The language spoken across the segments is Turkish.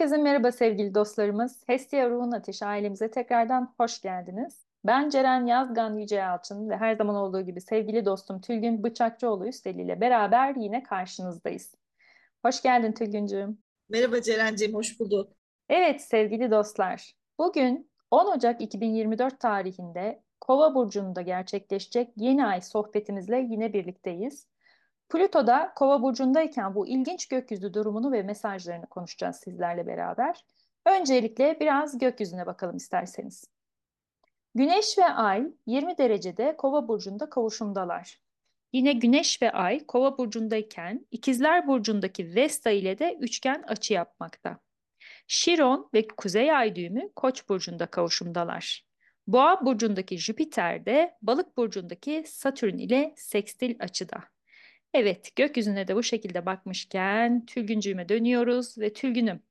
Herkese merhaba sevgili dostlarımız. Hestia Ruhun Ateşi ailemize tekrardan hoş geldiniz. Ben Ceren Yazgan Yüce Yalçın ve her zaman olduğu gibi sevgili dostum Tülgün Bıçakçıoğlu Üsteli ile beraber yine karşınızdayız. Hoş geldin Tülgüncüğüm. Merhaba Ceren'ciğim, hoş bulduk. Evet sevgili dostlar, bugün 10 Ocak 2024 tarihinde Kova Burcu'nda gerçekleşecek yeni ay sohbetimizle yine birlikteyiz. Plüto'da Kova burcundayken bu ilginç gökyüzü durumunu ve mesajlarını konuşacağız sizlerle beraber. Öncelikle biraz gökyüzüne bakalım isterseniz. Güneş ve Ay 20 derecede Kova burcunda kavuşumdalar. Yine Güneş ve Ay Kova burcundayken İkizler burcundaki Vesta ile de üçgen açı yapmakta. Şiron ve Kuzey Ay düğümü Koç burcunda kavuşumdalar. Boğa burcundaki Jüpiter de Balık burcundaki Satürn ile sekstil açıda. Evet, gökyüzüne de bu şekilde bakmışken Tülgüncüğüme dönüyoruz ve Tülgünüm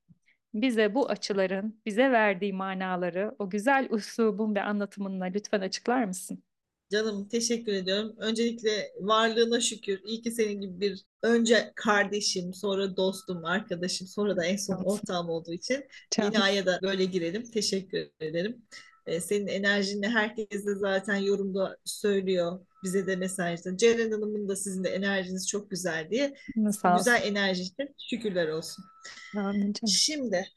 bize bu açıların bize verdiği manaları o güzel üslubun ve anlatımınla lütfen açıklar mısın? Canım teşekkür ediyorum. Öncelikle varlığına şükür. İyi ki senin gibi bir önce kardeşim, sonra dostum, arkadaşım, sonra da en son ortağım olduğu için Canım. binaya da böyle girelim. Teşekkür ederim. Ee, senin enerjini herkes de zaten yorumda söylüyor. Bize de mesajda. Ceren Hanım'ın da sizin de enerjiniz çok güzel diye. Sağ güzel enerji için şükürler olsun. Amin Şimdi,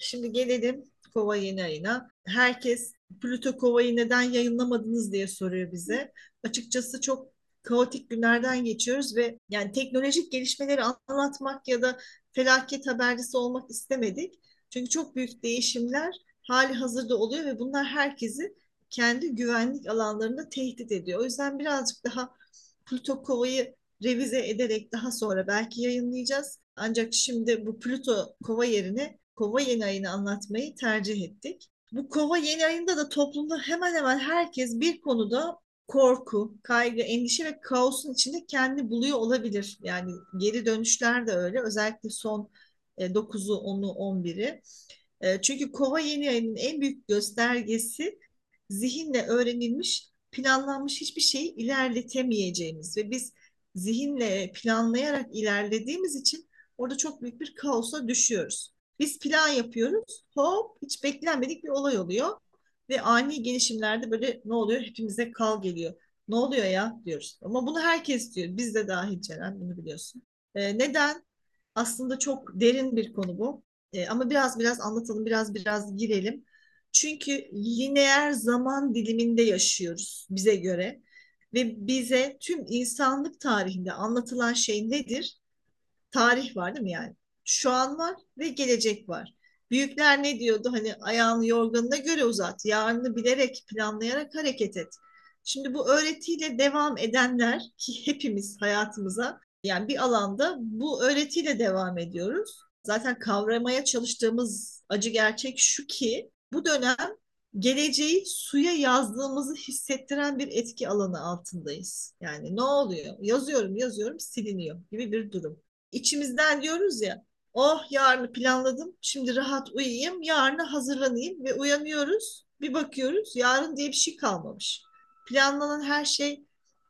şimdi gelelim Kova yeni ayına. Herkes Plüto Kova'yı neden yayınlamadınız diye soruyor bize. Açıkçası çok kaotik günlerden geçiyoruz ve yani teknolojik gelişmeleri anlatmak ya da felaket habercisi olmak istemedik. Çünkü çok büyük değişimler hali hazırda oluyor ve bunlar herkesi kendi güvenlik alanlarında tehdit ediyor. O yüzden birazcık daha Plüto Kova'yı revize ederek daha sonra belki yayınlayacağız. Ancak şimdi bu Plüto Kova yerine Kova yeni ayını anlatmayı tercih ettik. Bu Kova yeni ayında da toplumda hemen hemen herkes bir konuda korku, kaygı, endişe ve kaosun içinde kendi buluyor olabilir. Yani geri dönüşler de öyle. Özellikle son 9'u, 10'u, 11'i. Çünkü kova yeni ayının en büyük göstergesi zihinle öğrenilmiş, planlanmış hiçbir şeyi ilerletemeyeceğimiz ve biz zihinle planlayarak ilerlediğimiz için orada çok büyük bir kaosa düşüyoruz. Biz plan yapıyoruz, hop hiç beklenmedik bir olay oluyor ve ani gelişimlerde böyle ne oluyor? Hepimize kal geliyor. Ne oluyor ya diyoruz. Ama bunu herkes diyor. Biz de dahil Ceren bunu biliyorsun. Ee, neden? Aslında çok derin bir konu bu. E, ama biraz biraz anlatalım, biraz biraz girelim. Çünkü lineer zaman diliminde yaşıyoruz bize göre ve bize tüm insanlık tarihinde anlatılan şey nedir? Tarih var değil mi yani? Şu an var ve gelecek var. Büyükler ne diyordu? Hani ayağını yorganına göre uzat, yarını bilerek, planlayarak hareket et. Şimdi bu öğretiyle devam edenler ki hepimiz hayatımıza yani bir alanda bu öğretiyle devam ediyoruz zaten kavramaya çalıştığımız acı gerçek şu ki bu dönem geleceği suya yazdığımızı hissettiren bir etki alanı altındayız. Yani ne oluyor? Yazıyorum, yazıyorum, siliniyor gibi bir durum. İçimizden diyoruz ya, oh yarını planladım, şimdi rahat uyuyayım, yarına hazırlanayım ve uyanıyoruz. Bir bakıyoruz, yarın diye bir şey kalmamış. Planlanan her şey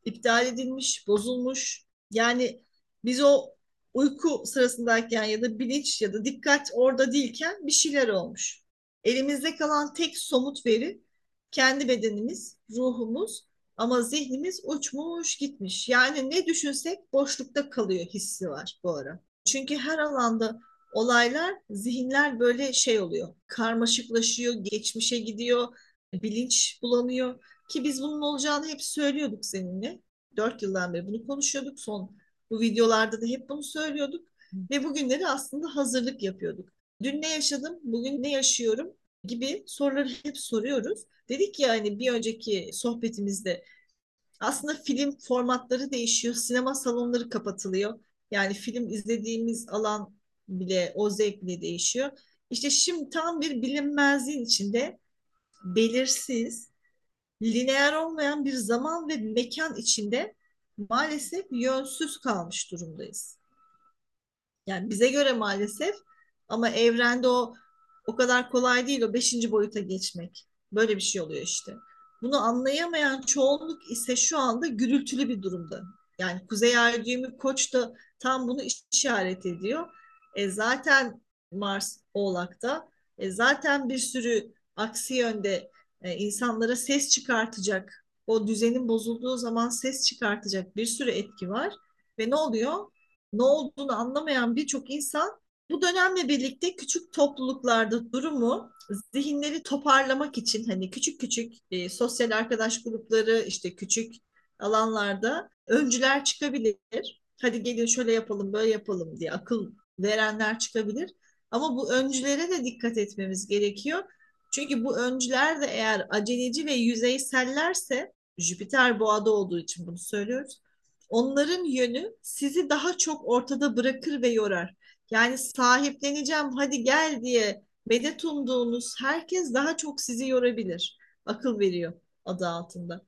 iptal edilmiş, bozulmuş. Yani biz o uyku sırasındayken ya da bilinç ya da dikkat orada değilken bir şeyler olmuş. Elimizde kalan tek somut veri kendi bedenimiz, ruhumuz ama zihnimiz uçmuş gitmiş. Yani ne düşünsek boşlukta kalıyor hissi var bu ara. Çünkü her alanda olaylar, zihinler böyle şey oluyor. Karmaşıklaşıyor, geçmişe gidiyor, bilinç bulanıyor. Ki biz bunun olacağını hep söylüyorduk seninle. Dört yıldan beri bunu konuşuyorduk. Son bu videolarda da hep bunu söylüyorduk ve bugünleri aslında hazırlık yapıyorduk. Dün ne yaşadım, bugün ne yaşıyorum gibi soruları hep soruyoruz. Dedik ya hani bir önceki sohbetimizde aslında film formatları değişiyor, sinema salonları kapatılıyor. Yani film izlediğimiz alan bile o zevk bile değişiyor. İşte şimdi tam bir bilinmezliğin içinde belirsiz, lineer olmayan bir zaman ve mekan içinde maalesef yönsüz kalmış durumdayız. Yani bize göre maalesef ama evrende o o kadar kolay değil o beşinci boyuta geçmek. Böyle bir şey oluyor işte. Bunu anlayamayan çoğunluk ise şu anda gürültülü bir durumda. Yani Kuzey Ay düğümü Koç da tam bunu işaret ediyor. E zaten Mars Oğlak'ta. E, zaten bir sürü aksi yönde e, insanlara ses çıkartacak, o düzenin bozulduğu zaman ses çıkartacak bir sürü etki var. Ve ne oluyor? Ne olduğunu anlamayan birçok insan bu dönemle birlikte küçük topluluklarda durumu zihinleri toparlamak için hani küçük küçük e, sosyal arkadaş grupları işte küçük alanlarda öncüler çıkabilir. Hadi gelin şöyle yapalım böyle yapalım diye akıl verenler çıkabilir. Ama bu öncülere de dikkat etmemiz gerekiyor. Çünkü bu öncüler de eğer aceleci ve yüzeysellerse Jüpiter boğada olduğu için bunu söylüyoruz. Onların yönü sizi daha çok ortada bırakır ve yorar. Yani sahipleneceğim hadi gel diye medet umduğunuz herkes daha çok sizi yorabilir. Akıl veriyor adı altında.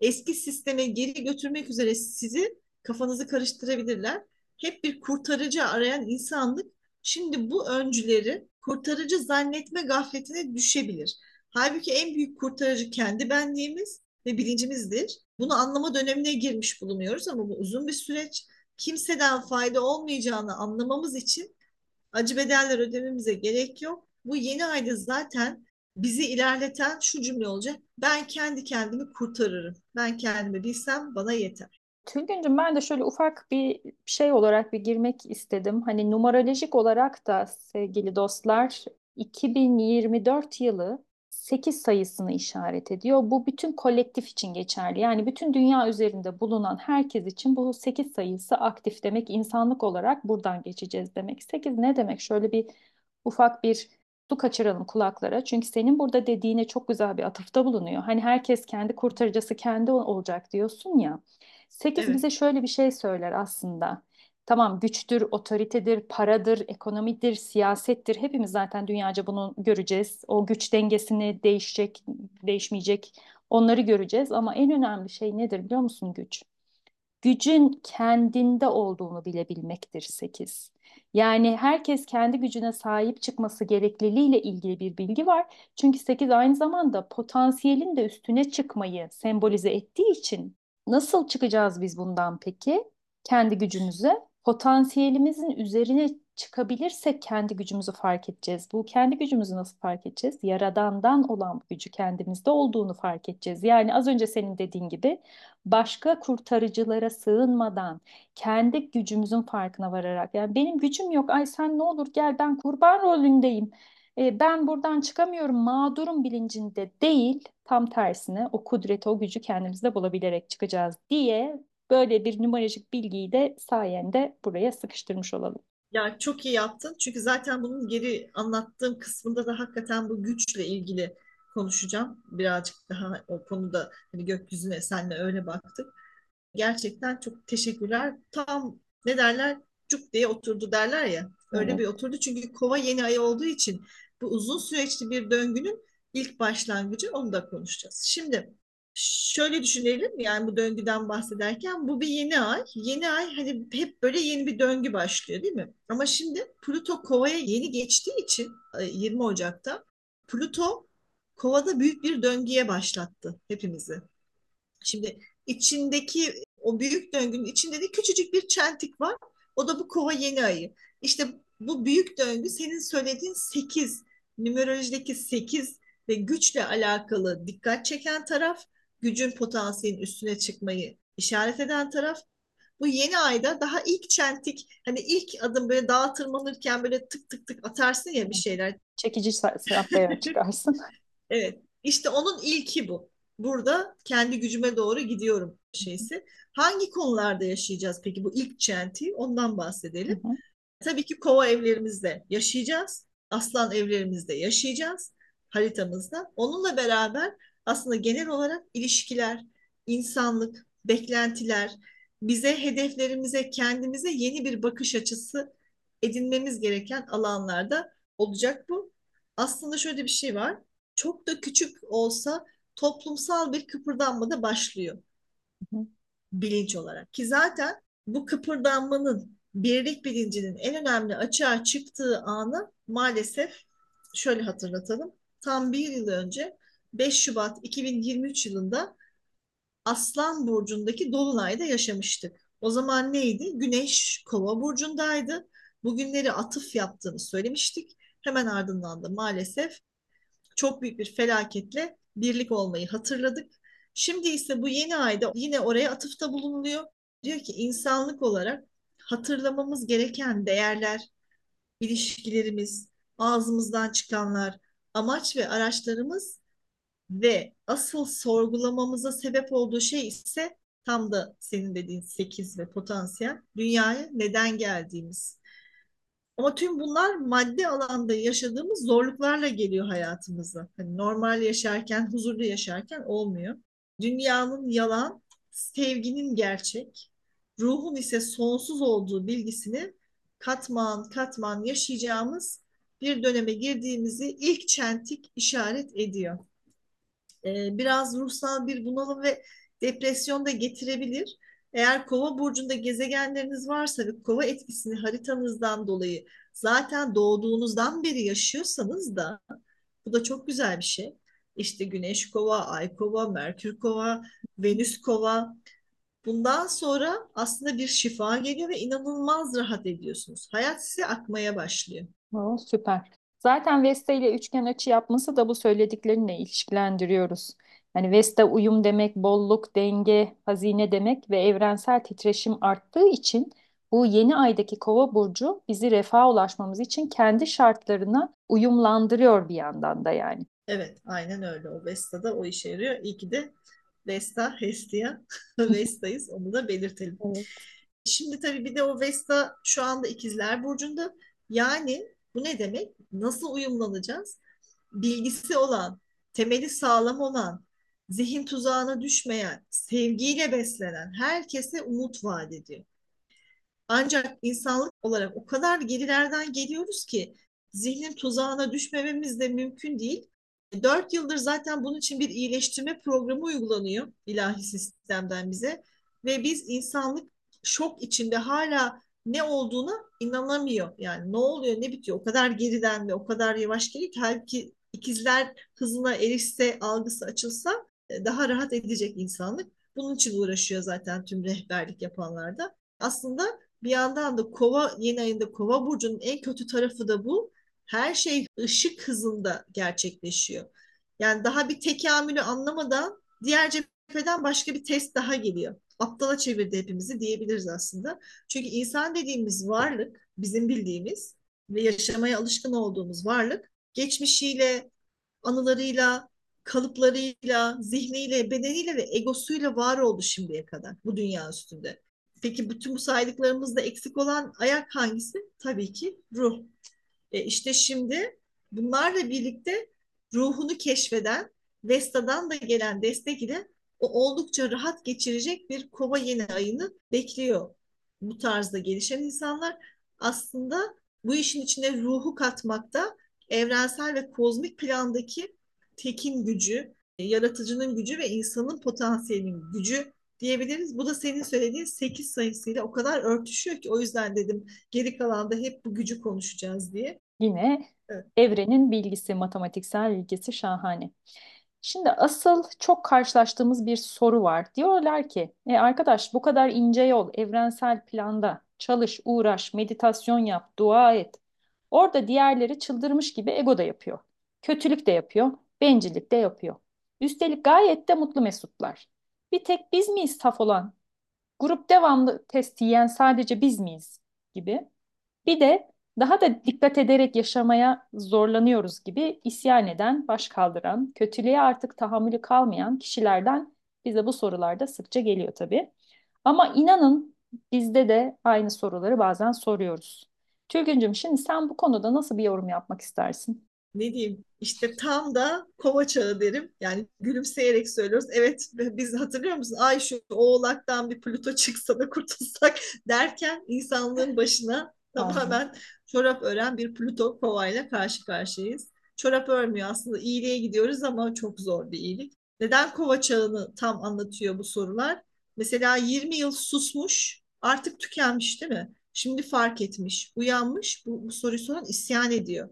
Eski sisteme geri götürmek üzere sizi kafanızı karıştırabilirler. Hep bir kurtarıcı arayan insanlık şimdi bu öncüleri kurtarıcı zannetme gafletine düşebilir. Halbuki en büyük kurtarıcı kendi benliğimiz ve bilincimizdir. Bunu anlama dönemine girmiş bulunuyoruz ama bu uzun bir süreç. Kimseden fayda olmayacağını anlamamız için acı bedeller ödememize gerek yok. Bu yeni ayda zaten bizi ilerleten şu cümle olacak. Ben kendi kendimi kurtarırım. Ben kendimi bilsem bana yeter. Tülgüncüm ben de şöyle ufak bir şey olarak bir girmek istedim. Hani numerolojik olarak da sevgili dostlar 2024 yılı 8 sayısını işaret ediyor. Bu bütün kolektif için geçerli. Yani bütün dünya üzerinde bulunan herkes için bu 8 sayısı aktif demek. insanlık olarak buradan geçeceğiz demek. 8 ne demek? Şöyle bir ufak bir su kaçıralım kulaklara. Çünkü senin burada dediğine çok güzel bir atıfta bulunuyor. Hani herkes kendi kurtarıcısı kendi olacak diyorsun ya. 8 evet. bize şöyle bir şey söyler aslında. Tamam güçtür, otoritedir, paradır, ekonomidir, siyasettir. Hepimiz zaten dünyaca bunu göreceğiz. O güç dengesini değişecek, değişmeyecek onları göreceğiz. Ama en önemli şey nedir biliyor musun güç? Gücün kendinde olduğunu bilebilmektir 8. Yani herkes kendi gücüne sahip çıkması gerekliliğiyle ilgili bir bilgi var. Çünkü 8 aynı zamanda potansiyelin de üstüne çıkmayı sembolize ettiği için nasıl çıkacağız biz bundan peki? Kendi gücümüze potansiyelimizin üzerine çıkabilirsek kendi gücümüzü fark edeceğiz. Bu kendi gücümüzü nasıl fark edeceğiz? Yaradandan olan gücü kendimizde olduğunu fark edeceğiz. Yani az önce senin dediğin gibi başka kurtarıcılara sığınmadan kendi gücümüzün farkına vararak yani benim gücüm yok ay sen ne olur gel ben kurban rolündeyim. E, ben buradan çıkamıyorum mağdurum bilincinde değil tam tersine o kudreti o gücü kendimizde bulabilerek çıkacağız diye Böyle bir numaracık bilgiyi de sayende buraya sıkıştırmış olalım. Ya çok iyi yaptın. Çünkü zaten bunun geri anlattığım kısmında da hakikaten bu güçle ilgili konuşacağım. Birazcık daha o konuda hani gökyüzüne senle öyle baktık. Gerçekten çok teşekkürler. Tam ne derler? Cuk diye oturdu derler ya. Öyle evet. bir oturdu. Çünkü kova yeni ay olduğu için bu uzun süreçli bir döngünün ilk başlangıcı onu da konuşacağız. Şimdi şöyle düşünelim yani bu döngüden bahsederken bu bir yeni ay. Yeni ay hani hep böyle yeni bir döngü başlıyor değil mi? Ama şimdi Pluto Kova'ya yeni geçtiği için 20 Ocak'ta Pluto Kova'da büyük bir döngüye başlattı hepimizi. Şimdi içindeki o büyük döngünün içinde de küçücük bir çentik var. O da bu Kova yeni ayı. İşte bu büyük döngü senin söylediğin 8 numerolojideki 8 ve güçle alakalı dikkat çeken taraf gücün potansiyelin üstüne çıkmayı işaret eden taraf. Bu yeni ayda daha ilk çentik hani ilk adım böyle dağa tırmanırken böyle tık tık tık atarsın ya bir şeyler. Çekici safhaya çıkarsın. evet işte onun ilki bu. Burada kendi gücüme doğru gidiyorum şeysi. Hangi konularda yaşayacağız peki bu ilk çenti? Ondan bahsedelim. Hı hı. Tabii ki kova evlerimizde yaşayacağız. Aslan evlerimizde yaşayacağız haritamızda. Onunla beraber aslında genel olarak ilişkiler, insanlık, beklentiler, bize hedeflerimize, kendimize yeni bir bakış açısı edinmemiz gereken alanlarda olacak bu. Aslında şöyle bir şey var. Çok da küçük olsa toplumsal bir kıpırdanma da başlıyor. Hı hı. Bilinç olarak. Ki zaten bu kıpırdanmanın birlik bilincinin en önemli açığa çıktığı anı maalesef şöyle hatırlatalım. Tam bir yıl önce 5 Şubat 2023 yılında Aslan Burcu'ndaki Dolunay'da yaşamıştık. O zaman neydi? Güneş Kova Burcu'ndaydı. Bugünleri atıf yaptığını söylemiştik. Hemen ardından da maalesef çok büyük bir felaketle birlik olmayı hatırladık. Şimdi ise bu yeni ayda yine oraya atıfta bulunuluyor. Diyor ki insanlık olarak hatırlamamız gereken değerler, ilişkilerimiz, ağzımızdan çıkanlar, amaç ve araçlarımız ve asıl sorgulamamıza sebep olduğu şey ise tam da senin dediğin 8 ve potansiyel dünyaya neden geldiğimiz. Ama tüm bunlar maddi alanda yaşadığımız zorluklarla geliyor hayatımıza. Hani normal yaşarken, huzurlu yaşarken olmuyor. Dünyanın yalan, sevginin gerçek, ruhun ise sonsuz olduğu bilgisini katman katman yaşayacağımız bir döneme girdiğimizi ilk çentik işaret ediyor. Ee, biraz ruhsal bir bunalım ve depresyon da getirebilir. Eğer kova burcunda gezegenleriniz varsa ve kova etkisini haritanızdan dolayı zaten doğduğunuzdan beri yaşıyorsanız da bu da çok güzel bir şey. İşte Güneş kova, Ay kova, Merkür kova, Venüs kova. Bundan sonra aslında bir şifa geliyor ve inanılmaz rahat ediyorsunuz. Hayat size akmaya başlıyor. Oh, süper. Zaten Vesta ile üçgen açı yapması da bu söylediklerinle ilişkilendiriyoruz. Yani Vesta uyum demek, bolluk, denge, hazine demek ve evrensel titreşim arttığı için bu yeni aydaki Kova burcu bizi refaha ulaşmamız için kendi şartlarına uyumlandırıyor bir yandan da yani. Evet, aynen öyle. O Vesta'da o işe yarıyor. İyi ki de Vesta, Hestia, Vesta'yız. Onu da belirtelim. Evet. Şimdi tabii bir de o Vesta şu anda İkizler Burcu'nda. Yani bu ne demek? Nasıl uyumlanacağız? Bilgisi olan, temeli sağlam olan, zihin tuzağına düşmeyen, sevgiyle beslenen herkese umut vaat ediyor. Ancak insanlık olarak o kadar gerilerden geliyoruz ki zihnin tuzağına düşmememiz de mümkün değil. Dört yıldır zaten bunun için bir iyileştirme programı uygulanıyor ilahi sistemden bize. Ve biz insanlık şok içinde hala ne olduğuna inanamıyor. Yani ne oluyor ne bitiyor o kadar geriden ve o kadar yavaş geliyor ki halbuki ikizler hızına erişse algısı açılsa e, daha rahat edecek insanlık. Bunun için uğraşıyor zaten tüm rehberlik yapanlar da. Aslında bir yandan da kova yeni ayında kova burcunun en kötü tarafı da bu. Her şey ışık hızında gerçekleşiyor. Yani daha bir tekamülü anlamadan diğer cepheden başka bir test daha geliyor. Aptala çevirdi hepimizi diyebiliriz aslında. Çünkü insan dediğimiz varlık bizim bildiğimiz ve yaşamaya alışkın olduğumuz varlık geçmişiyle, anılarıyla, kalıplarıyla, zihniyle, bedeniyle ve egosuyla var oldu şimdiye kadar bu dünya üstünde. Peki bütün bu saydıklarımızda eksik olan ayak hangisi? Tabii ki ruh. E işte şimdi bunlarla birlikte ruhunu keşfeden Vesta'dan da gelen destek ile o oldukça rahat geçirecek bir kova yeni ayını bekliyor. Bu tarzda gelişen insanlar aslında bu işin içine ruhu katmakta evrensel ve kozmik plandaki tekin gücü, yaratıcının gücü ve insanın potansiyelinin gücü diyebiliriz. Bu da senin söylediğin 8 sayısıyla o kadar örtüşüyor ki o yüzden dedim geri kalanda hep bu gücü konuşacağız diye. Yine evet. evrenin bilgisi, matematiksel bilgisi şahane. Şimdi asıl çok karşılaştığımız bir soru var. Diyorlar ki, e arkadaş bu kadar ince yol evrensel planda çalış, uğraş, meditasyon yap, dua et. Orada diğerleri çıldırmış gibi ego da yapıyor. Kötülük de yapıyor, bencillik de yapıyor. Üstelik gayet de mutlu mesutlar. Bir tek biz miyiz saf olan? Grup devamlı test yiyen sadece biz miyiz gibi. Bir de daha da dikkat ederek yaşamaya zorlanıyoruz gibi isyan eden, baş kaldıran, kötülüğe artık tahammülü kalmayan kişilerden bize bu sorularda sıkça geliyor tabii. Ama inanın bizde de aynı soruları bazen soruyoruz. Tülgüncüm şimdi sen bu konuda nasıl bir yorum yapmak istersin? ne diyeyim işte tam da kova çağı derim. Yani gülümseyerek söylüyoruz. Evet biz hatırlıyor musun? Ay şu oğlaktan bir Plüto çıksa da kurtulsak derken insanlığın başına tamamen çorap ören bir Plüto kovayla karşı karşıyayız. Çorap örmüyor aslında iyiliğe gidiyoruz ama çok zor bir iyilik. Neden kova çağını tam anlatıyor bu sorular? Mesela 20 yıl susmuş artık tükenmiş değil mi? Şimdi fark etmiş, uyanmış, bu, bu soruyu soran isyan ediyor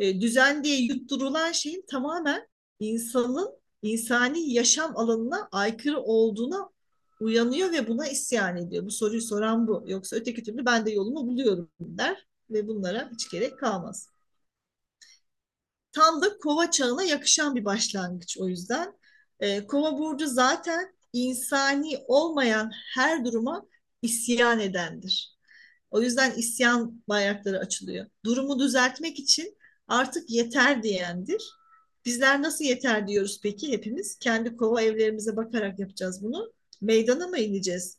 e, düzen diye yutturulan şeyin tamamen insanın insani yaşam alanına aykırı olduğuna uyanıyor ve buna isyan ediyor. Bu soruyu soran bu. Yoksa öteki türlü ben de yolumu buluyorum der ve bunlara hiç gerek kalmaz. Tam da kova çağına yakışan bir başlangıç o yüzden. E, kova burcu zaten insani olmayan her duruma isyan edendir. O yüzden isyan bayrakları açılıyor. Durumu düzeltmek için artık yeter diyendir. Bizler nasıl yeter diyoruz peki hepimiz? Kendi kova evlerimize bakarak yapacağız bunu. Meydana mı ineceğiz?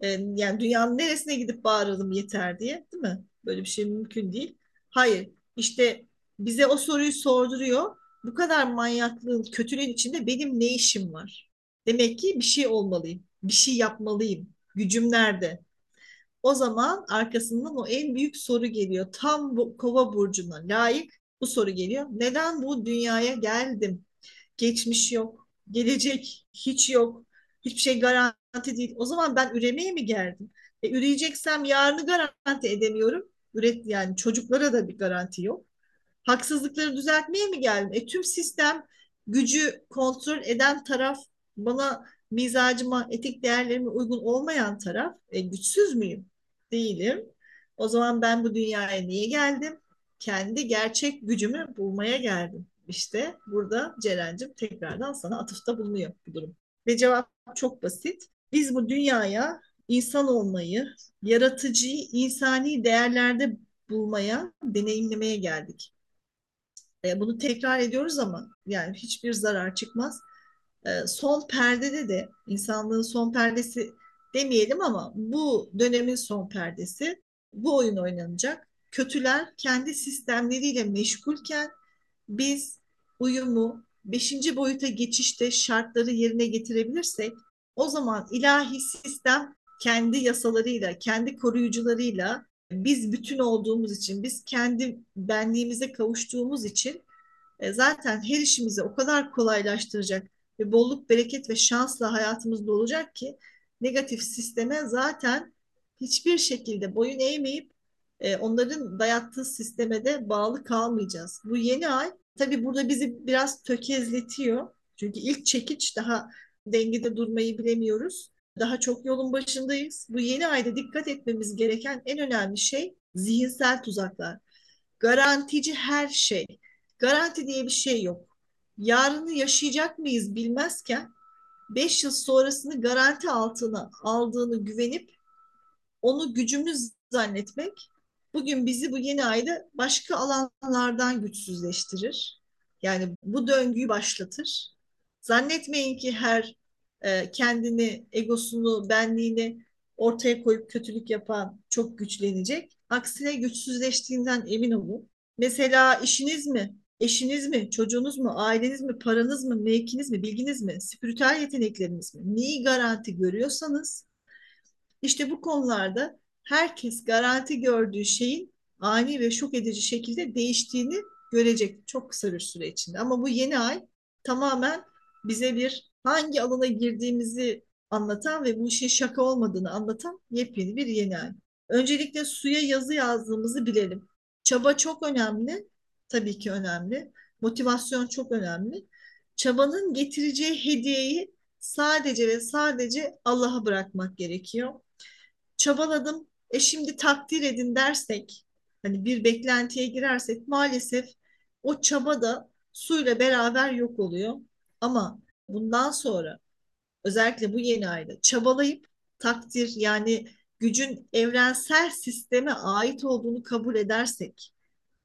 Ee, yani dünyanın neresine gidip bağıralım yeter diye değil mi? Böyle bir şey mümkün değil. Hayır. İşte bize o soruyu sorduruyor. Bu kadar manyaklığın, kötülüğün içinde benim ne işim var? Demek ki bir şey olmalıyım. Bir şey yapmalıyım. Gücüm nerede? O zaman arkasından o en büyük soru geliyor. Tam bu kova burcuna layık bu soru geliyor. Neden bu dünyaya geldim? Geçmiş yok, gelecek hiç yok. Hiçbir şey garanti değil. O zaman ben üremeye mi geldim? E, üreyeceksem yarını garanti edemiyorum. Üret yani çocuklara da bir garanti yok. Haksızlıkları düzeltmeye mi geldim? E, tüm sistem gücü kontrol eden taraf bana mizacıma, etik değerlerime uygun olmayan taraf e, güçsüz müyüm? Değilim. O zaman ben bu dünyaya niye geldim? Kendi gerçek gücümü bulmaya geldim. İşte burada Ceren'cim tekrardan sana atıfta bulunuyor bu durum. Ve cevap çok basit. Biz bu dünyaya insan olmayı, yaratıcıyı insani değerlerde bulmaya, deneyimlemeye geldik. E, bunu tekrar ediyoruz ama yani hiçbir zarar çıkmaz. E, son perdede de insanlığın son perdesi demeyelim ama bu dönemin son perdesi bu oyun oynanacak. Kötüler kendi sistemleriyle meşgulken biz uyumu, beşinci boyuta geçişte şartları yerine getirebilirsek o zaman ilahi sistem kendi yasalarıyla, kendi koruyucularıyla biz bütün olduğumuz için, biz kendi benliğimize kavuştuğumuz için e, zaten her işimizi o kadar kolaylaştıracak ve bolluk, bereket ve şansla hayatımızda olacak ki negatif sisteme zaten hiçbir şekilde boyun eğmeyip e, onların dayattığı sisteme de bağlı kalmayacağız. Bu yeni ay tabii burada bizi biraz tökezletiyor. Çünkü ilk çekiç daha dengede durmayı bilemiyoruz. Daha çok yolun başındayız. Bu yeni ayda dikkat etmemiz gereken en önemli şey zihinsel tuzaklar. Garantici her şey. Garanti diye bir şey yok. Yarını yaşayacak mıyız bilmezken 5 yıl sonrasını garanti altına aldığını güvenip onu gücümüz zannetmek bugün bizi bu yeni ayda başka alanlardan güçsüzleştirir. Yani bu döngüyü başlatır. Zannetmeyin ki her e, kendini, egosunu, benliğini ortaya koyup kötülük yapan çok güçlenecek. Aksine güçsüzleştiğinden emin olun. Mesela işiniz mi, eşiniz mi, çocuğunuz mu, aileniz mi, paranız mı, mevkiniz mi, bilginiz mi, spiritüel yetenekleriniz mi, neyi garanti görüyorsanız işte bu konularda herkes garanti gördüğü şeyin ani ve şok edici şekilde değiştiğini görecek çok kısa bir süre içinde. Ama bu yeni ay tamamen bize bir hangi alana girdiğimizi anlatan ve bu işin şaka olmadığını anlatan yepyeni bir yeni ay. Öncelikle suya yazı yazdığımızı bilelim. Çaba çok önemli, tabii ki önemli. Motivasyon çok önemli. Çabanın getireceği hediyeyi sadece ve sadece Allah'a bırakmak gerekiyor. Çabaladım, e şimdi takdir edin dersek, hani bir beklentiye girersek maalesef o çaba da suyla beraber yok oluyor. Ama bundan sonra özellikle bu yeni ayda çabalayıp takdir yani gücün evrensel sisteme ait olduğunu kabul edersek,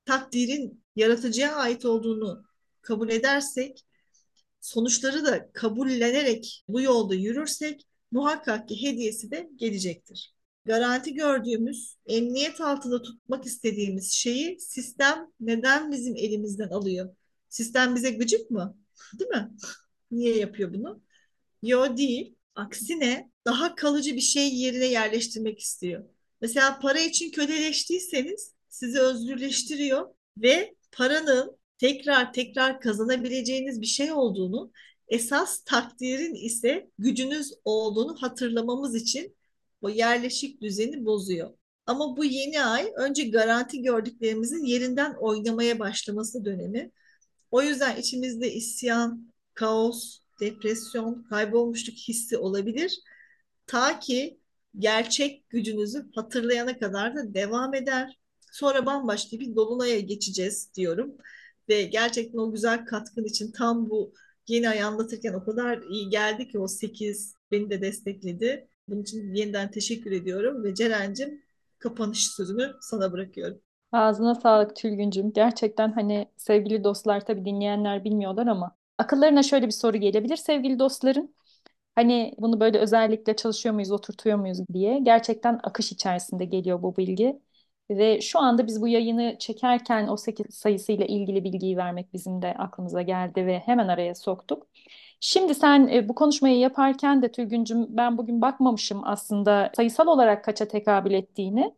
takdirin yaratıcıya ait olduğunu kabul edersek, sonuçları da kabullenerek bu yolda yürürsek muhakkak ki hediyesi de gelecektir. Garanti gördüğümüz, emniyet altında tutmak istediğimiz şeyi sistem neden bizim elimizden alıyor? Sistem bize gıcık mı? Değil mi? Niye yapıyor bunu? Yo değil. Aksine daha kalıcı bir şey yerine yerleştirmek istiyor. Mesela para için köleleştiyseniz sizi özgürleştiriyor ve paranın tekrar tekrar kazanabileceğiniz bir şey olduğunu, esas takdirin ise gücünüz olduğunu hatırlamamız için o yerleşik düzeni bozuyor. Ama bu yeni ay önce garanti gördüklerimizin yerinden oynamaya başlaması dönemi. O yüzden içimizde isyan, kaos, depresyon, kaybolmuşluk hissi olabilir. Ta ki gerçek gücünüzü hatırlayana kadar da devam eder. Sonra bambaşka bir dolunaya geçeceğiz diyorum. ve gerçekten o güzel katkın için tam bu yeni ay anlatırken o kadar iyi geldi ki o 8 beni de destekledi. Bunun için yeniden teşekkür ediyorum ve Ceren'cim kapanış sözünü sana bırakıyorum. Ağzına sağlık Tülgüncüm. Gerçekten hani sevgili dostlar tabii dinleyenler bilmiyorlar ama akıllarına şöyle bir soru gelebilir sevgili dostların. Hani bunu böyle özellikle çalışıyor muyuz, oturtuyor muyuz diye. Gerçekten akış içerisinde geliyor bu bilgi. Ve şu anda biz bu yayını çekerken o 8 sayısıyla ilgili bilgiyi vermek bizim de aklımıza geldi ve hemen araya soktuk. Şimdi sen e, bu konuşmayı yaparken de Tülgüncüm ben bugün bakmamışım aslında sayısal olarak kaça tekabül ettiğini.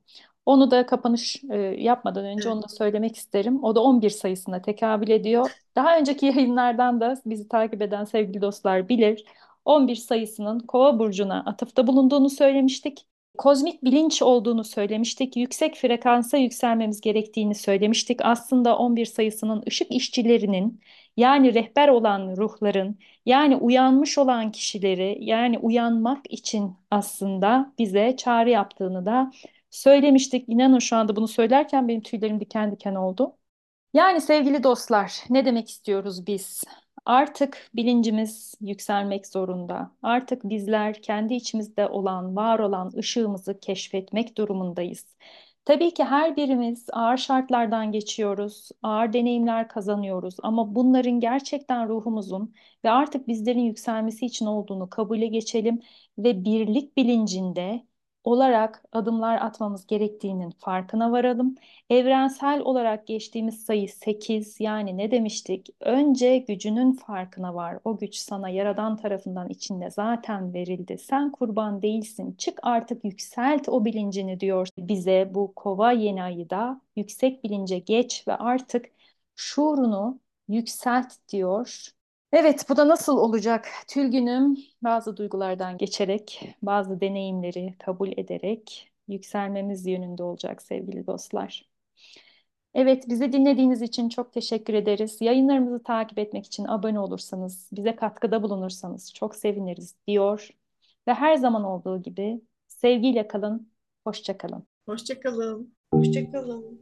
Onu da kapanış e, yapmadan önce onu da söylemek isterim. O da 11 sayısına tekabül ediyor. Daha önceki yayınlardan da bizi takip eden sevgili dostlar bilir. 11 sayısının Kova burcuna atıfta bulunduğunu söylemiştik. Kozmik bilinç olduğunu söylemiştik. Yüksek frekansa yükselmemiz gerektiğini söylemiştik. Aslında 11 sayısının ışık işçilerinin yani rehber olan ruhların yani uyanmış olan kişileri yani uyanmak için aslında bize çağrı yaptığını da söylemiştik. İnanın şu anda bunu söylerken benim tüylerim diken diken oldu. Yani sevgili dostlar, ne demek istiyoruz biz? Artık bilincimiz yükselmek zorunda. Artık bizler kendi içimizde olan, var olan ışığımızı keşfetmek durumundayız. Tabii ki her birimiz ağır şartlardan geçiyoruz, ağır deneyimler kazanıyoruz ama bunların gerçekten ruhumuzun ve artık bizlerin yükselmesi için olduğunu kabule geçelim ve birlik bilincinde olarak adımlar atmamız gerektiğinin farkına varalım. Evrensel olarak geçtiğimiz sayı 8 yani ne demiştik? Önce gücünün farkına var. O güç sana Yaradan tarafından içinde zaten verildi. Sen kurban değilsin. Çık artık yükselt o bilincini diyor bize bu kova yeni ayı da yüksek bilince geç ve artık şuurunu yükselt diyor. Evet, bu da nasıl olacak? Tülgünüm bazı duygulardan geçerek, bazı deneyimleri kabul ederek yükselmemiz yönünde olacak sevgili dostlar. Evet, bizi dinlediğiniz için çok teşekkür ederiz. Yayınlarımızı takip etmek için abone olursanız, bize katkıda bulunursanız çok seviniriz diyor. Ve her zaman olduğu gibi sevgiyle kalın, hoşça kalın. Hoşça kalın.